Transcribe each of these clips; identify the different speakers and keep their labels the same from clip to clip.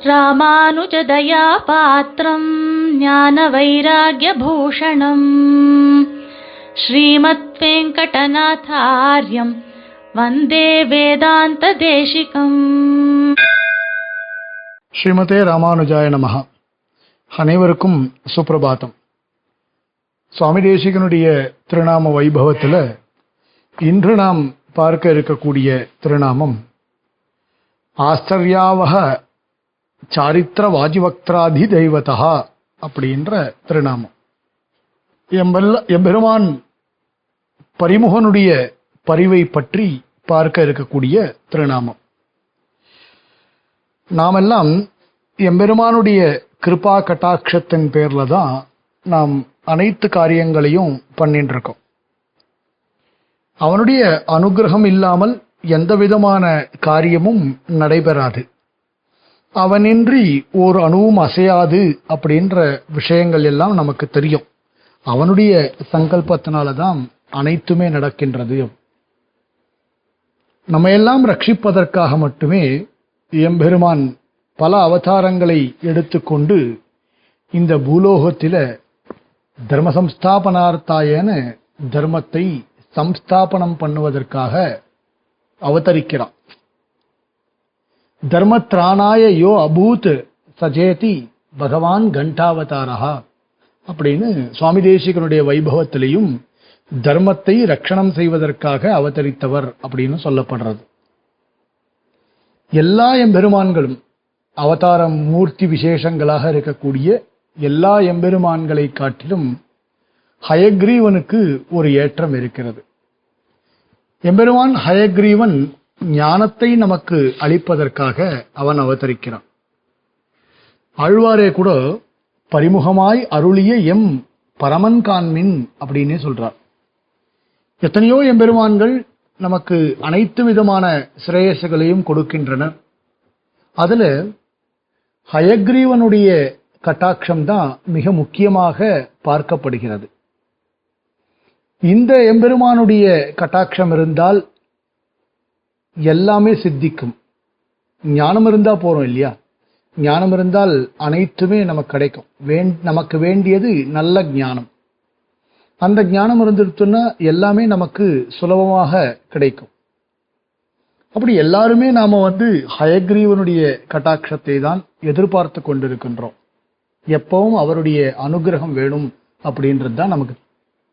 Speaker 1: ராமானுஜதயாபாத்திரம் பாத்திரம் ஞான வைராகியபூஷணம் ஸ்ரீமத் வெங்கடநாதாரியம் வந்தே வேதாந்த தேசிகம்
Speaker 2: ஸ்ரீமதே ராமானுஜாய நமஹ அனைவருக்கும் சுப்பிரபாதம் சுவாமி தேசிகனுடைய திருநாம வைபவத்தில் இன்று நாம் பார்க்க இருக்கக்கூடிய திருநாமம் ஆஸ்தர்யாவக சாரித்திர வாஜிவக்திராதி தெய்வதா அப்படின்ற திருநாமம். எம்பெல்ல எம்பெருமான் பரிமுகனுடைய பரிவை பற்றி பார்க்க இருக்கக்கூடிய திருநாமம். நாமெல்லாம் எம்பெருமானுடைய கிருபா கட்டாட்சத்தின் பேர்ல தான் நாம் அனைத்து காரியங்களையும் பண்ணிட்டு இருக்கோம் அவனுடைய அனுகிரகம் இல்லாமல் எந்த விதமான காரியமும் நடைபெறாது. அவனின்றி ஒரு அணுவும் அசையாது அப்படின்ற விஷயங்கள் எல்லாம் நமக்கு தெரியும். அவனுடைய சங்கல்பத்தினால தான் அனைத்துமே நடக்கின்றது. நம்ம எல்லாம் ரட்சிப்பதற்காக மட்டுமே எம்பெருமான் பல அவதாரங்களை எடுத்துக்கொண்டு இந்த பூலோகத்தில தர்ம சம்ஸ்தாபனார்த்தாயன தர்மத்தை சம்ஸ்தாபனம் பண்ணுவதற்காக அவதரிக்கிறான். தர்மத்ராணாய யோ அபூத் சஜேதி பகவான் கண்டாவதாரா அப்படின்னு சுவாமி தேசிகனுடைய வைபவத்திலையும் தர்மத்தை ரட்சணம் செய்வதற்காக அவதரித்தவர் அப்படின்னு சொல்லப்படுறது. எல்லா எம்பெருமான்களும் அவதாரம் மூர்த்தி விசேஷங்களாக இருக்கக்கூடிய எல்லா எம்பெருமான்களை காட்டிலும் ஹயக்ரீவனுக்கு ஒரு ஏற்றம் இருக்கிறது. எம்பெருமான் ஹயக்ரீவன் ஞானத்தை நமக்கு அளிப்பதற்காக அவன் அவதரிக்கிறான். ஆழ்வாரே கூட பரிமுகமாய் அருளிய எம் பரமன்கான்மின் அப்படின்னே சொல்றார். எத்தனையோ எம்பெருமான்கள் நமக்கு அனைத்து விதமான சிரேயசுகளையும் கொடுக்கின்றனர் அதுல ஹயக்ரீவனுடைய கட்டாட்சம் தான் மிக முக்கியமாக பார்க்கப்படுகிறது. இந்த எம்பெருமானுடைய கட்டாட்சம் இருந்தால் எல்லாமே சித்திக்கும். ஞானம் இருந்தா போறோம் இல்லையா? ஞானம் இருந்தால் அனைத்துமே நமக்கு கிடைக்கும். வேண் நமக்கு வேண்டியது நல்ல ஞானம். அந்த ஞானம் இருந்துருச்சுன்னா எல்லாமே நமக்கு சுலபமாக கிடைக்கும். அப்படி எல்லாருமே நாம வந்து ஹயக்ரீவனுடைய கட்டாட்சத்தை தான் எதிர்பார்த்து கொண்டிருக்கின்றோம். எப்பவும் அவருடைய அனுகிரகம் வேணும் அப்படின்றது தான் நமக்கு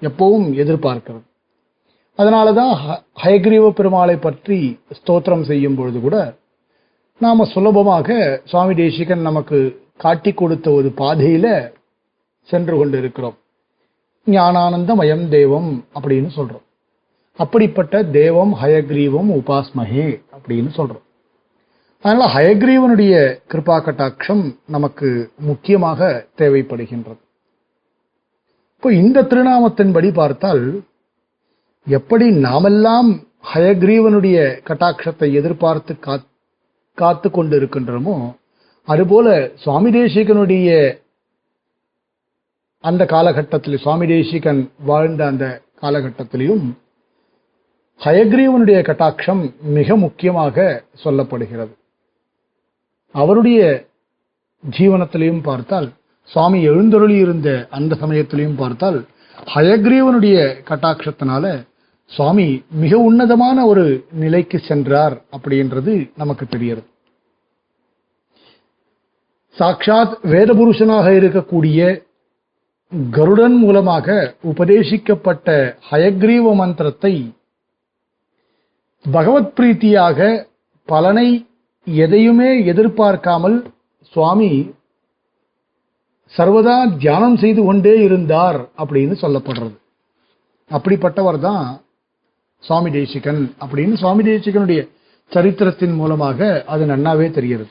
Speaker 2: எப்பவும் எதிர்பார்க்கிறது. அதனாலதான் ஹயக்ரீவ பெருமாளை பற்றி ஸ்தோத்திரம் செய்யும் பொழுது கூட நாம் சுலபமாக சுவாமி தேசிகன் நமக்கு காட்டி கொடுத்த ஒரு பாதையில் சென்று கொண்டு இருக்கிறோம் ஞானானந்தமயம் தேவம் அப்படின்னு சொல்கிறோம் அப்படிப்பட்ட தேவம் ஹயக்ரீவம் உபாஸ்மகே அப்படின்னு சொல்கிறோம் அதனால் ஹயக்ரீவனுடைய கிருபா கட்டாட்சம் நமக்கு முக்கியமாக தேவைப்படுகின்றது. இப்போ இந்த திருநாமத்தின்படி பார்த்தால் எப்படி நாமெல்லாம் ஹயக்ரீவனுடைய கட்டாட்சத்தை எதிர்பார்த்து காத் காத்து கொண்டு இருக்கின்றோமோ அதுபோல சுவாமி தேசிகனுடைய அந்த காலகட்டத்தில் சுவாமி தேசிகன் வாழ்ந்த அந்த காலகட்டத்திலையும் ஹயக்ரீவனுடைய கட்டாட்சம் மிக முக்கியமாக சொல்லப்படுகிறது. அவருடைய ஜீவனத்திலையும் பார்த்தால் சுவாமி எழுந்தருளி இருந்த அந்த சமயத்திலையும் பார்த்தால் ஹயக்ரீவனுடைய கட்டாட்சத்தினால சுவாமி மிக உன்னதமான ஒரு நிலைக்கு சென்றார் அப்படின்றது நமக்கு தெரிகிறது. சாட்சாத் வேதபுருஷனாக இருக்கக்கூடிய கருடன் மூலமாக உபதேசிக்கப்பட்ட ஹயக்ரீவ மந்திரத்தை பகவத் பிரீத்தியாக பலனை எதையுமே எதிர்பார்க்காமல் சுவாமி சர்வதா தியானம் செய்து கொண்டே இருந்தார் அப்படின்னு சொல்லப்படுறது. அப்படிப்பட்டவர் தான் சுவாமி தேசிகன் அப்படின்னு சுவாமி தேசிகனுடைய சரித்திரத்தின் மூலமாக அது நன்னாவே தெரிகிறது.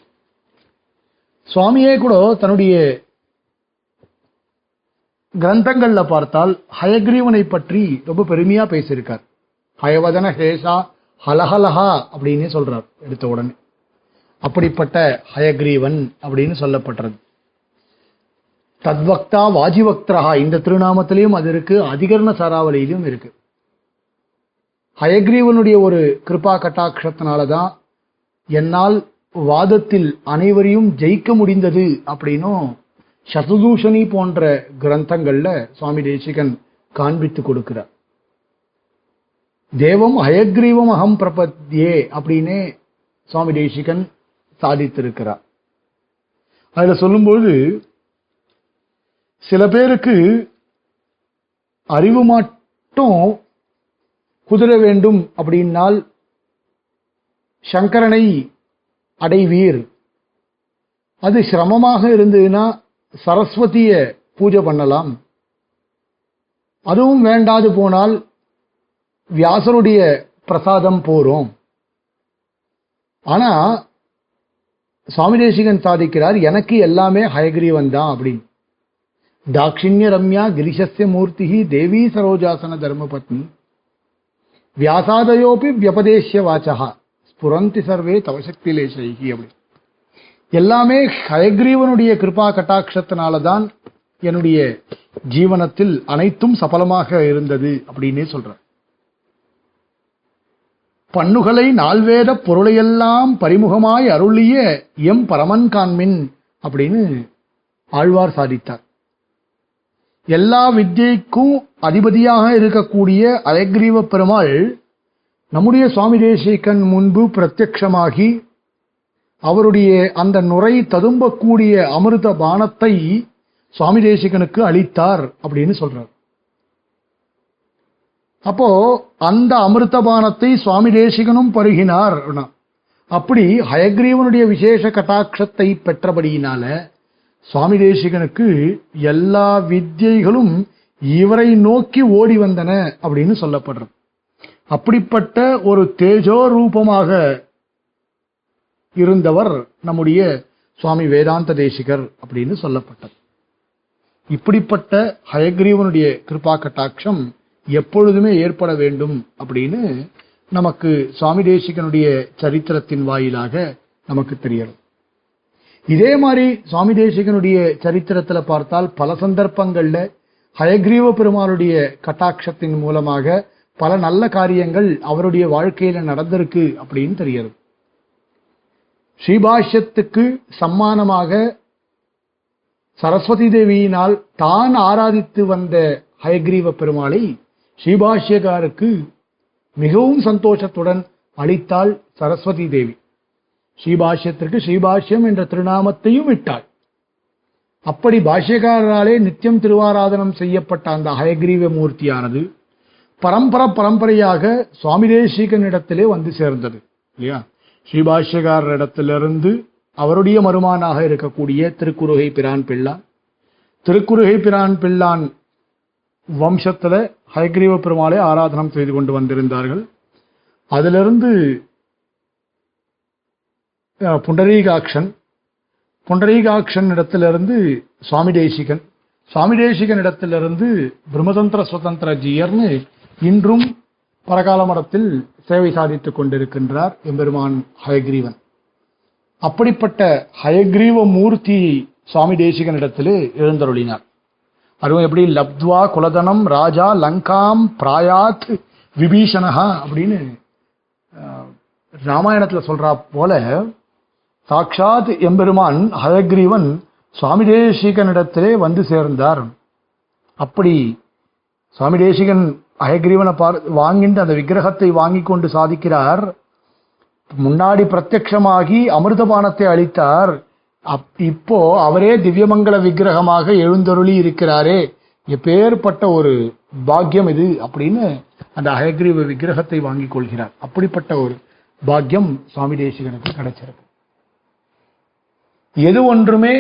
Speaker 2: சுவாமியே கூட தன்னுடைய கிரந்தங்கள்ல பார்த்தால் ஹயக்ரீவனை பற்றி ரொம்ப பெருமையா பேசியிருக்கார். ஹயவதன ஹேஷா ஹலஹலஹா அப்படின்னே சொல்றார் எடுத்த உடனே. அப்படிப்பட்ட ஹயக்ரீவன் அப்படின்னு சொல்லப்பட்டது. தத்வக்தா வாஜிவக்தரஹா இந்த திருநாமத்திலையும் அது இருக்கு அதிகரண சாராவளியிலும் இருக்கு. ஹயக்ரீவனுடைய ஒரு கிருபா கட்டாட்சத்தினால தான் என்னால் வாதத்தில் அனைவரையும் ஜெயிக்க முடிந்தது அப்படின்னும் சதுதூஷணி போன்ற கிரந்தங்கள்ல சுவாமி தேசிகன் காண்பித்து கொடுக்கிறார். தேவம் ஹயக்ரீவம் அகம் பிரபத்யே அப்படின்னே சுவாமி தேசிகன் சாதித்திருக்கிறார். அதுல சொல்லும்போது சில பேருக்கு அறிவு மட்டும் குதிர வேண்டும் அப்படின்னால் சங்கரனை அடைவீர். அது சிரமமாக இருந்ததுன்னா சரஸ்வதிய பூஜை பண்ணலாம். அதுவும் வேண்டாது போனால் வியாசருடைய பிரசாதம் போறோம். ஆனா சுவாமி தேசிகன் சாதிக்கிறார் எனக்கு எல்லாமே ஹயகிரீவன் தான் அப்படின்னு. தாட்சிணிய ரம்யா கிரிசஸ்ய மூர்த்தி தேவி சரோஜாசன தர்மபத்னி. வியாசாதயோபி வியபதேசிய வாச்சகா ஸ்புரந்தி சர்வே தவசக்தி லேசைகி அப்படி எல்லாமே ஹயக்ரீவனுடைய கிருபா கட்டாட்சத்தினால தான் என்னுடைய ஜீவனத்தில் அனைத்தும் சபலமாக இருந்தது அப்படின்னே சொல்றேன் பண்ணுகளை நால்வேத பொருளையெல்லாம் பரிமுகமாய் அருளிய எம் பரமன் காண்மின் அப்படின்னு ஆழ்வார் சாதித்தார். எல்லா வித்யைக்கும் அதிபதியாக இருக்கக்கூடிய அலைக்ரீவ பெருமாள் நம்முடைய சுவாமி தேசிகன் முன்பு பிரத்யக்ஷமாகி அவருடைய அந்த நுரை ததும்பக்கூடிய அமிர்த பானத்தை சுவாமி தேசிகனுக்கு அளித்தார் அப்படின்னு சொல்றார். அப்போ அந்த அமிர்த பானத்தை சுவாமி தேசிகனும் பருகினார் அப்படி ஹயக்ரீவனுடைய விசேஷ கட்டாட்சத்தை பெற்றபடியினால சுவாமி தேசிகனுக்கு எல்லா வித்தியைகளும் இவரை நோக்கி ஓடி வந்தன அப்படின்னு சொல்லப்படுறது. அப்படிப்பட்ட ஒரு தேஜோ ரூபமாக இருந்தவர் நம்முடைய சுவாமி வேதாந்த தேசிகர் அப்படின்னு சொல்லப்பட்டது. இப்படிப்பட்ட ஹயக்ரீவனுடைய கிருபா கட்டாட்சம் எப்பொழுதுமே ஏற்பட வேண்டும் அப்படின்னு நமக்கு சுவாமி தேசிகனுடைய சரித்திரத்தின் வாயிலாக நமக்கு தெரியணும். இதே மாதிரி சுவாமி தேசிகனுடைய சரித்திரத்துல பார்த்தால் பல சந்தர்ப்பங்கள்ல ஹயக்ரீவ பெருமாளுடைய கட்டாட்சத்தின் மூலமாக பல நல்ல காரியங்கள் அவருடைய வாழ்க்கையில நடந்திருக்கு அப்படின்னு தெரிகிறது. ஸ்ரீபாஷ்யத்துக்கு சம்மானமாக சரஸ்வதி தேவியினால் தான் ஆராதித்து வந்த ஹயக்ரீவ பெருமாளை ஸ்ரீபாஷ்யகாருக்கு மிகவும் சந்தோஷத்துடன் அளித்தாள் சரஸ்வதி தேவி. ஸ்ரீபாஷ்யத்திற்கு ஸ்ரீபாஷ்யம் என்ற திருநாமத்தையும் இட்டாள். அப்படி பாஷ்யக்காரராலே நித்தியம் திருவாராதனம் செய்யப்பட்ட அந்த ஹயக்ரீவ மூர்த்தியானது பரம்பர பரம்பரையாக சுவாமி தேசிகனிடத்திலே வந்து சேர்ந்தது இல்லையா? ஸ்ரீபாஷ்யக்காரரிடத்திலிருந்து அவருடைய மருமானாக இருக்கக்கூடிய திருக்குறுகை பிரான் பிள்ளான் திருக்குறுகை பிரான் பிள்ளான் வம்சத்தில் ஹயக்ரீவ பெருமாளை ஆராதனம் செய்து கொண்டு வந்திருந்தார்கள். அதிலிருந்து புண்டரீகாக்ஷன். புண்டரீகாக்ஷன் இடத்திலிருந்து சுவாமி தேசிகன். சுவாமி தேசிகன் இடத்திலிருந்து பிரம்மதந்திர சுதந்திர ஜீயர்னு இன்றும் பரகால மடத்தில் சேவை சாதித்துக் கொண்டிருக்கின்றார் எம்பெருமான் ஹயக்ரீவன். அப்படிப்பட்ட ஹயக்ரீவ மூர்த்தி சுவாமி தேசிகன் இடத்திலே எழுந்தருளினார். அதுவும் எப்படி? லப்த்வா குலதனம் ராஜா லங்காம் பிராயாத் விபீஷணஹா அப்படின்னு ராமாயணத்தில் ராமாயணத்துல சொல்றா போல சாக்ஷாத் எம்பெருமான் ஹயக்ரீவன் சுவாமி தேசிகனிடத்திலே வந்து சேர்ந்தார். அப்படி சுவாமி தேசிகன் அயக்ரீவனை பார் வாங்கிட்டு அந்த விக்கிரகத்தை வாங்கி கொண்டு சாதிக்கிறார். முன்னாடி பிரத்யட்சமாகி அமிர்தபானத்தை அளித்தார். அப்- இப்போ அவரே திவ்யமங்கல விக்கிரகமாக எழுந்தருளி இருக்கிறாரே. எப்பேற்பட்ட ஒரு பாக்கியம் இது அப்படின்னு அந்த அயக்ரீவ விக்கிரகத்தை வாங்கிக் கொள்கிறார். அப்படிப்பட்ட ஒரு பாக்கியம் சுவாமி தேசிகனுக்கு கிடைச்சிருக்கு. எது ஒன்றுமே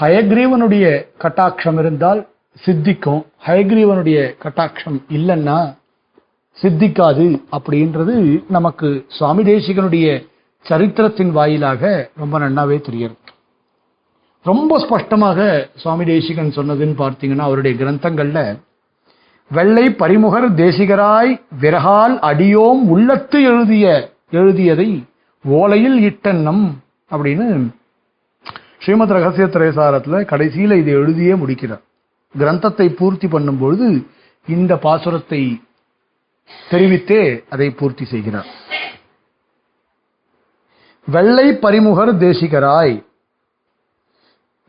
Speaker 2: ஹயக்ரீவனுடைய கட்டாட்சம் இருந்தால் சித்திக்கும். ஹயக்ரீவனுடைய கட்டாட்சம் இல்லைன்னா சித்திக்காது அப்படின்றது நமக்கு சுவாமி தேசிகனுடைய சரித்திரத்தின் வாயிலாக ரொம்ப நன்னாவே தெரியும். ரொம்ப ஸ்பஷ்டமாக சுவாமி தேசிகன் சொன்னதுன்னு பார்த்தீங்கன்னா அவருடைய கிரந்தங்கள்ல வெள்ளை பரிமுகர் தேசிகராய் விரகால் அடியோம் உள்ளத்து எழுதிய எழுதியதை ஓலையில் இட்டன்னம் அப்படின்னு ஸ்ரீமத் ரகசிய திரைசாரத்தில் கடைசியில இதை எழுதியே முடிக்கிறார். கிரந்தத்தை பூர்த்தி பண்ணும்பொழுது இந்த பாசுரத்தை தெரிவித்தே அதை பூர்த்தி செய்கிறார். வெள்ளை பரிமுகர் தேசிகராய்.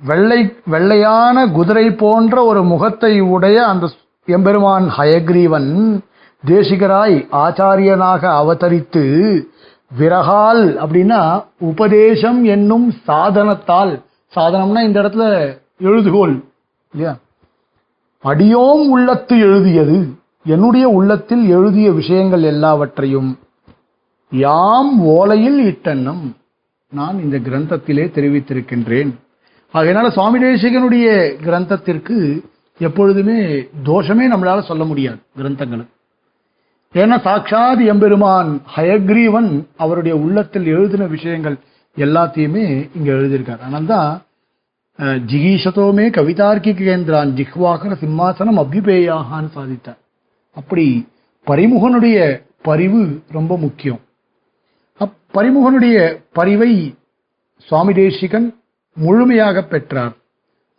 Speaker 2: வெள்ளை வெள்ளையான குதிரை போன்ற ஒரு முகத்தை உடைய அந்த எம்பெருமான் ஹயக்ரீவன் தேசிகராய் ஆச்சாரியனாக அவதரித்து விரகால் அப்படின்னா உபதேசம் என்னும் சாதனத்தால் சாதனம்னா இந்த இடத்துல எழுதுகோள் இல்லையா? அடியோம் உள்ளத்து எழுதியது. என்னுடைய உள்ளத்தில் எழுதிய விஷயங்கள் எல்லாவற்றையும் யாம் ஓலையில் இட்டன்னம் நான் இந்த கிரந்தத்திலே தெரிவித்திருக்கின்றேன். அதனால சுவாமி தேசிகனுடைய கிரந்தத்திற்கு எப்பொழுதுமே தோஷமே நம்மளால சொல்ல முடியாது கிரந்தங்களுக்கு ஏன்னா சாட்சாத் எம்பெருமான் ஹயக்ரீவன் அவருடைய உள்ளத்தில் எழுதின விஷயங்கள் எல்லாத்தையுமே இங்க எழுதியிருக்கார். அதனால்தான் ஜிகீஷதோமே கவிதார்க்கி கேந்திரான் ஜிஹ்வாகர சிம்மாசனம் அபிபேயாகான்னு சாதித்தார். அப்படி பரிமுகனுடைய பரிவு ரொம்ப முக்கியம். அப் பரிமுகனுடைய பரிவை சுவாமி தேசிகன் முழுமையாக பெற்றார்.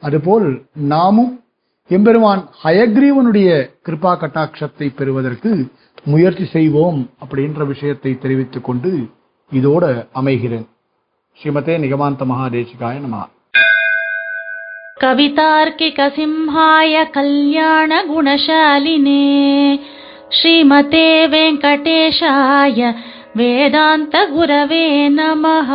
Speaker 2: அதுபோல் நாமும் எம்பெருமான் ஹயக்ரீவனுடைய கிருபா கட்டாட்சத்தை பெறுவதற்கு முயற்சி செய்வோம் அப்படின்ற விஷயத்தை தெரிவித்துக் கொண்டு இதோட அமைகிறேன். ಶ್ರೀಮತೆ ನಿಗಮಾಂತ ಮಹಾದೇಶಿಕಾಯ ನಮಃ.
Speaker 1: ಕವಿತಾರ್ಕಿಕ ಸಿಂಹಾಯ ಕಲ್ಯಾಣ ಗುಣಶಾಲಿನೇ ಶ್ರೀಮತೆ ವೆಂಕಟೇಶಾಯ ವೇದಾಂತ ಗುರವೇ ನಮಃ.